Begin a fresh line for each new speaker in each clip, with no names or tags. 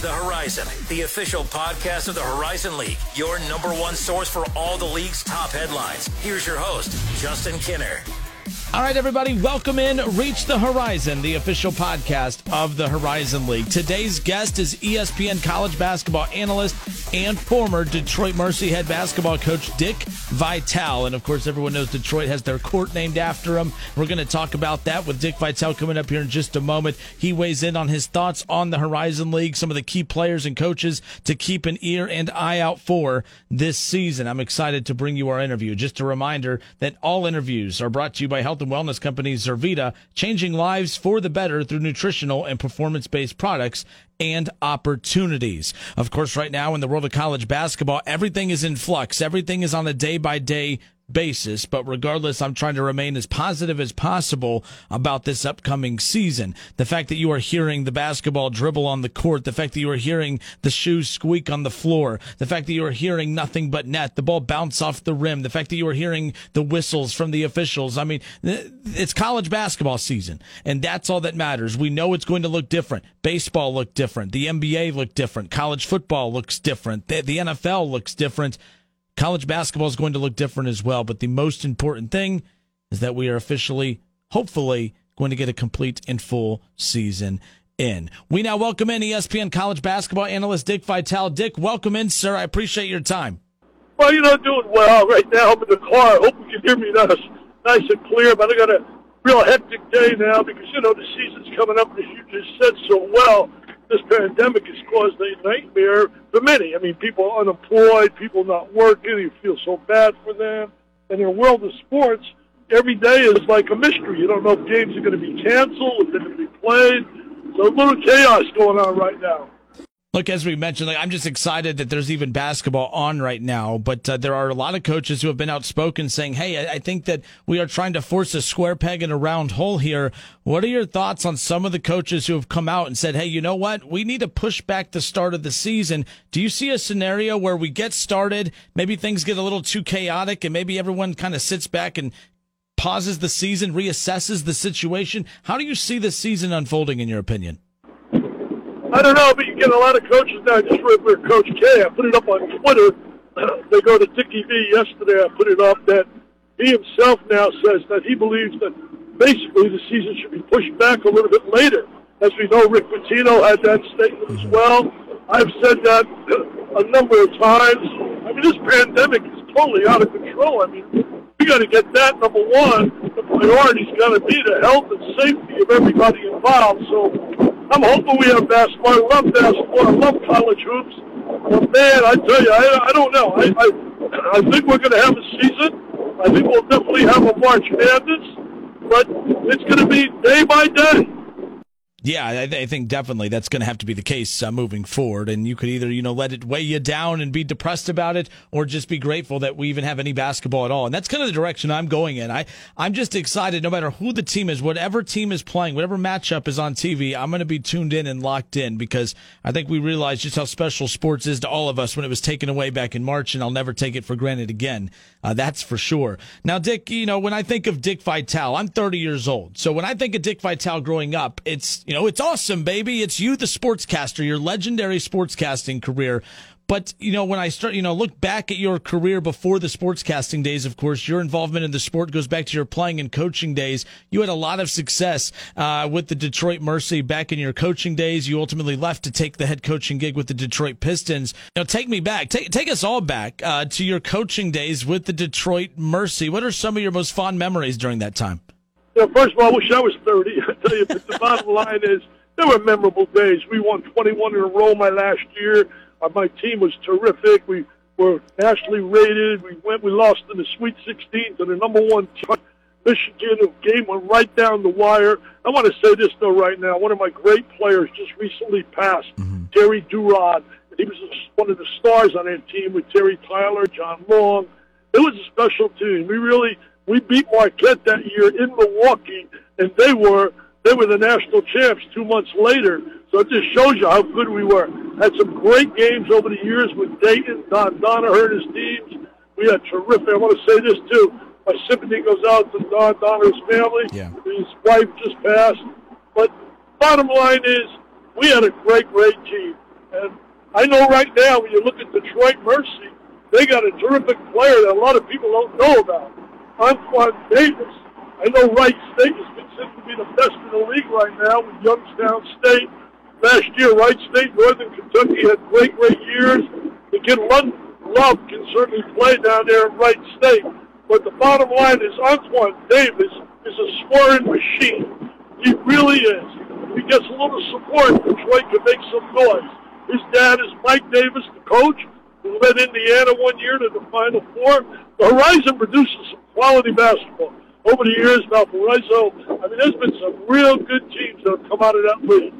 The Horizon, the official podcast of the Horizon League, your number one source for all the league's top headlines. Here's your host, Justin Kinner.
All right, everybody, welcome in Reach the Horizon, the official podcast of the Horizon League. Today's guest is ESPN college basketball analyst and former Detroit Mercy head basketball coach Dick Vitale. And of course, everyone knows Detroit has their court named after him. We're going to talk about that with Dick Vitale coming up here in just a moment. He weighs in on his thoughts on the Horizon League, some of the key players and coaches to keep an ear and eye out for this season. I'm excited to bring you our interview. Just a reminder that all interviews are brought to you by Health and Wellness Company Zurvita, changing lives for the better through nutritional and performance based products and opportunities. Of course, right now in the world of college basketball, everything is in flux. Everything is on a day by day basis. But regardless, I'm trying to remain as positive as possible about this upcoming season. The fact that you are hearing the basketball dribble on the court, the fact that you are hearing the shoes squeak on the floor, the fact that you are hearing nothing but net, the ball bounce off the rim, the fact that you are hearing the whistles from the officials. I mean, it's college basketball season, and that's all that matters. We know it's going to look different. Baseball looked different. The NBA looked different. College football looks different. The, NFL looks different. College basketball is going to look different as well, but the most important thing is that we are officially, hopefully, going to get a complete and full season in. We now welcome in ESPN college basketball analyst Dick Vitale. Dick, welcome in, sir. I appreciate your time.
Well, you know, doing well right now. I'm in the car. I hope you can hear me nice, nice and clear. But I got a real hectic day now because you know the season's coming up, as you just said so well this pandemic has caused a nightmare for many. I mean, people unemployed, people not working, you feel so bad for them. And in the world of sports, every day is like a mystery. You don't know if games are going to be canceled, if they're going to be played. So a little chaos going on right now.
Look, as we mentioned, like I'm just excited that there's even basketball on right now. But uh, there are a lot of coaches who have been outspoken saying, "Hey, I, I think that we are trying to force a square peg in a round hole here." What are your thoughts on some of the coaches who have come out and said, "Hey, you know what? We need to push back the start of the season." Do you see a scenario where we get started, maybe things get a little too chaotic, and maybe everyone kind of sits back and pauses the season, reassesses the situation? How do you see the season unfolding, in your opinion?
I don't know, but you get a lot of coaches now. Just for Coach K, I put it up on Twitter. they go to Dickie V yesterday. I put it up that he himself now says that he believes that basically the season should be pushed back a little bit later. As we know, Rick Pitino had that statement as mm-hmm. well. I've said that a number of times. I mean, this pandemic is totally out of control. I mean, we got to get that number one. The priority's got to be the health and safety of everybody involved. So I'm hoping we have basketball. I love basketball. I love college hoops. But man, I tell you, I, I don't know. I, I, I think we're going to have a season. I think we'll definitely have a March Madness, but it's going to be day by day.
Yeah, I, I, think definitely that's going to have to be the case uh, moving forward. And you could either, you know, let it weigh you down and be depressed about it, or just be grateful that we even have any basketball at all. And that's kind of the direction I'm going in. I, I'm just excited no matter who the team is, whatever team is playing, whatever matchup is on TV, I'm going to be tuned in and locked in because I think we realize just how special sports is to all of us when it was taken away back in March, and I'll never take it for granted again. Uh, that's for sure. Now, Dick, you know, when I think of Dick Vitale, I'm 30 years old. So when I think of Dick Vitale growing up, it's, you know, it's awesome, baby. It's you, the sportscaster, your legendary sportscasting career. But, you know, when I start, you know, look back at your career before the sportscasting days, of course, your involvement in the sport goes back to your playing and coaching days. You had a lot of success uh, with the Detroit Mercy back in your coaching days. You ultimately left to take the head coaching gig with the Detroit Pistons. Now, take me back. Take, take us all back uh, to your coaching days with the Detroit Mercy. What are some of your most fond memories during that time?
Yeah, first of all, I wish I was 30. Tell you, but the bottom line is, there were memorable days. We won 21 in a row my last year. Uh, my team was terrific. We were nationally rated. We went. We lost in the Sweet 16 to the number one team, Michigan. The game went right down the wire. I want to say this though right now. One of my great players just recently passed, mm-hmm. Terry Duerod. He was one of the stars on that team with Terry Tyler, John Long. It was a special team. We really we beat Marquette that year in Milwaukee, and they were they were the national champs two months later. So it just shows you how good we were. Had some great games over the years with Dayton, Don Donoher and his teams. We had terrific. I want to say this too. My sympathy goes out to Don Donoher's family.
Yeah.
His wife just passed. But bottom line is, we had a great, great team. And I know right now when you look at Detroit Mercy, they got a terrific player that a lot of people don't know about, Antoine Davis. I know Wright State is considered to be the best in the league right now with Youngstown State. Last year, Wright State, Northern Kentucky had great, great years. The kid Love can certainly play down there at Wright State. But the bottom line is Antoine Davis is a scoring machine. He really is. He gets a little support, Detroit can make some noise. His dad is Mike Davis, the coach, who led Indiana one year to the Final Four. The Horizon produces some quality basketball. Over the years, Valparaiso, I mean, there's been some real good teams that have come out of that league.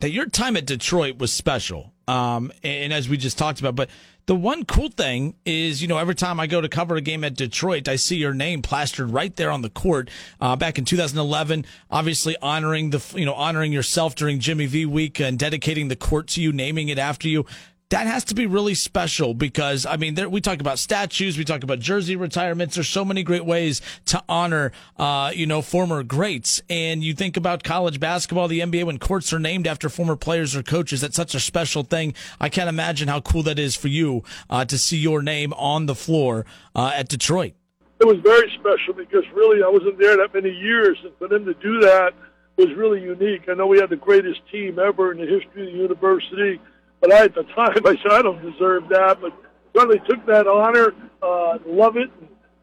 Now, your time at Detroit was special, um, and as we just talked about, but the one cool thing is, you know, every time I go to cover a game at Detroit, I see your name plastered right there on the court. Uh, back in 2011, obviously honoring the, you know, honoring yourself during Jimmy V week and dedicating the court to you, naming it after you that has to be really special because I mean, there, we talk about statues, we talk about jersey retirements. There's so many great ways to honor, uh, you know, former greats. And you think about college basketball, the NBA, when courts are named after former players or coaches, that's such a special thing. I can't imagine how cool that is for you uh, to see your name on the floor uh, at Detroit.
It was very special because really I wasn't there that many years, and for them to do that was really unique. I know we had the greatest team ever in the history of the university but I, at the time, I said, I don't deserve that, but certainly took that honor. Uh, love it.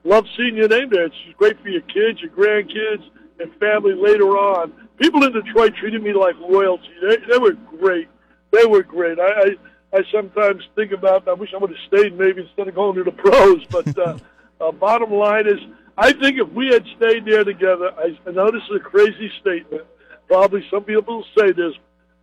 Love seeing your name there. It's great for your kids, your grandkids, and family later on. People in Detroit treated me like royalty. They, they were great. They were great. I, I, I sometimes think about, I wish I would have stayed maybe instead of going to the pros. But uh, uh, bottom line is, I think if we had stayed there together, I, I know this is a crazy statement. Probably some people will say this,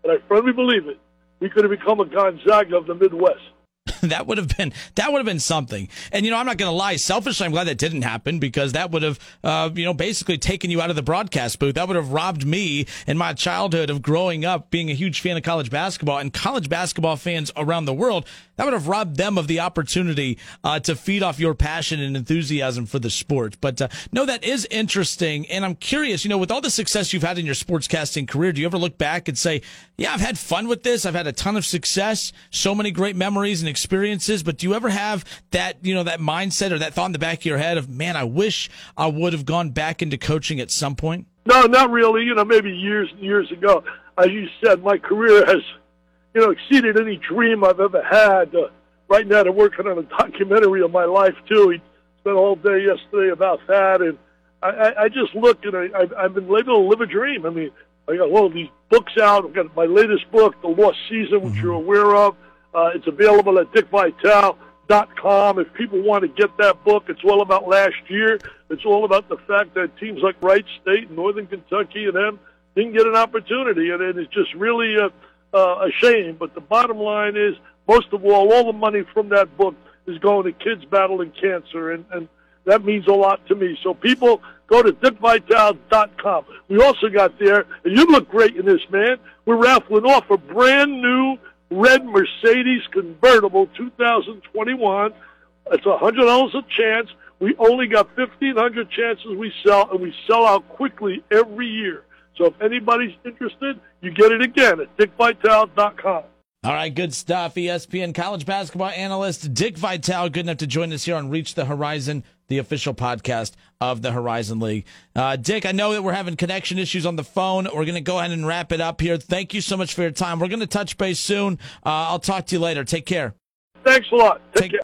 but I firmly believe it we could have become a Gonzaga of the Midwest.
that would have been that would have been something. And you know, I'm not going to lie. Selfishly, I'm glad that didn't happen because that would have, uh, you know, basically taken you out of the broadcast booth. That would have robbed me in my childhood of growing up being a huge fan of college basketball and college basketball fans around the world. That would have robbed them of the opportunity uh, to feed off your passion and enthusiasm for the sport. But uh, no, that is interesting, and I'm curious. You know, with all the success you've had in your sportscasting career, do you ever look back and say, "Yeah, I've had fun with this. I've had a ton of success, so many great memories and experiences." But do you ever have that, you know, that mindset or that thought in the back of your head of, "Man, I wish I would have gone back into coaching at some point"?
No, not really. You know, maybe years and years ago. As you said, my career has you know, exceeded any dream I've ever had. Uh, right now, they're working on a documentary of my life too. He spent all day yesterday about that, and I, I, I just look and I, I've, I've been able to live a dream. I mean, I got all of these books out. I've got my latest book, The Lost Season, which mm-hmm. you're aware of. Uh, it's available at dickvitale.com. If people want to get that book, it's all about last year. It's all about the fact that teams like Wright State, and Northern Kentucky, and them didn't get an opportunity, and it's just really. Uh, a shame. But the bottom line is, most of all, all the money from that book is going to kids battling cancer, and, and that means a lot to me. So people go to dickvitale.com. We also got there, and you look great in this, man. We're raffling off a brand new red Mercedes convertible 2021. It's a hundred dollars a chance. We only got 1,500 chances we sell, and we sell out quickly every year. So if anybody's interested, you get it again at dickvitale.com.
All right, good stuff. ESPN college basketball analyst Dick Vitale, good enough to join us here on Reach the Horizon, the official podcast of the Horizon League. Uh, Dick, I know that we're having connection issues on the phone. We're going to go ahead and wrap it up here. Thank you so much for your time. We're going to touch base soon. Uh, I'll talk to you later. Take care.
Thanks a lot. Take, Take care.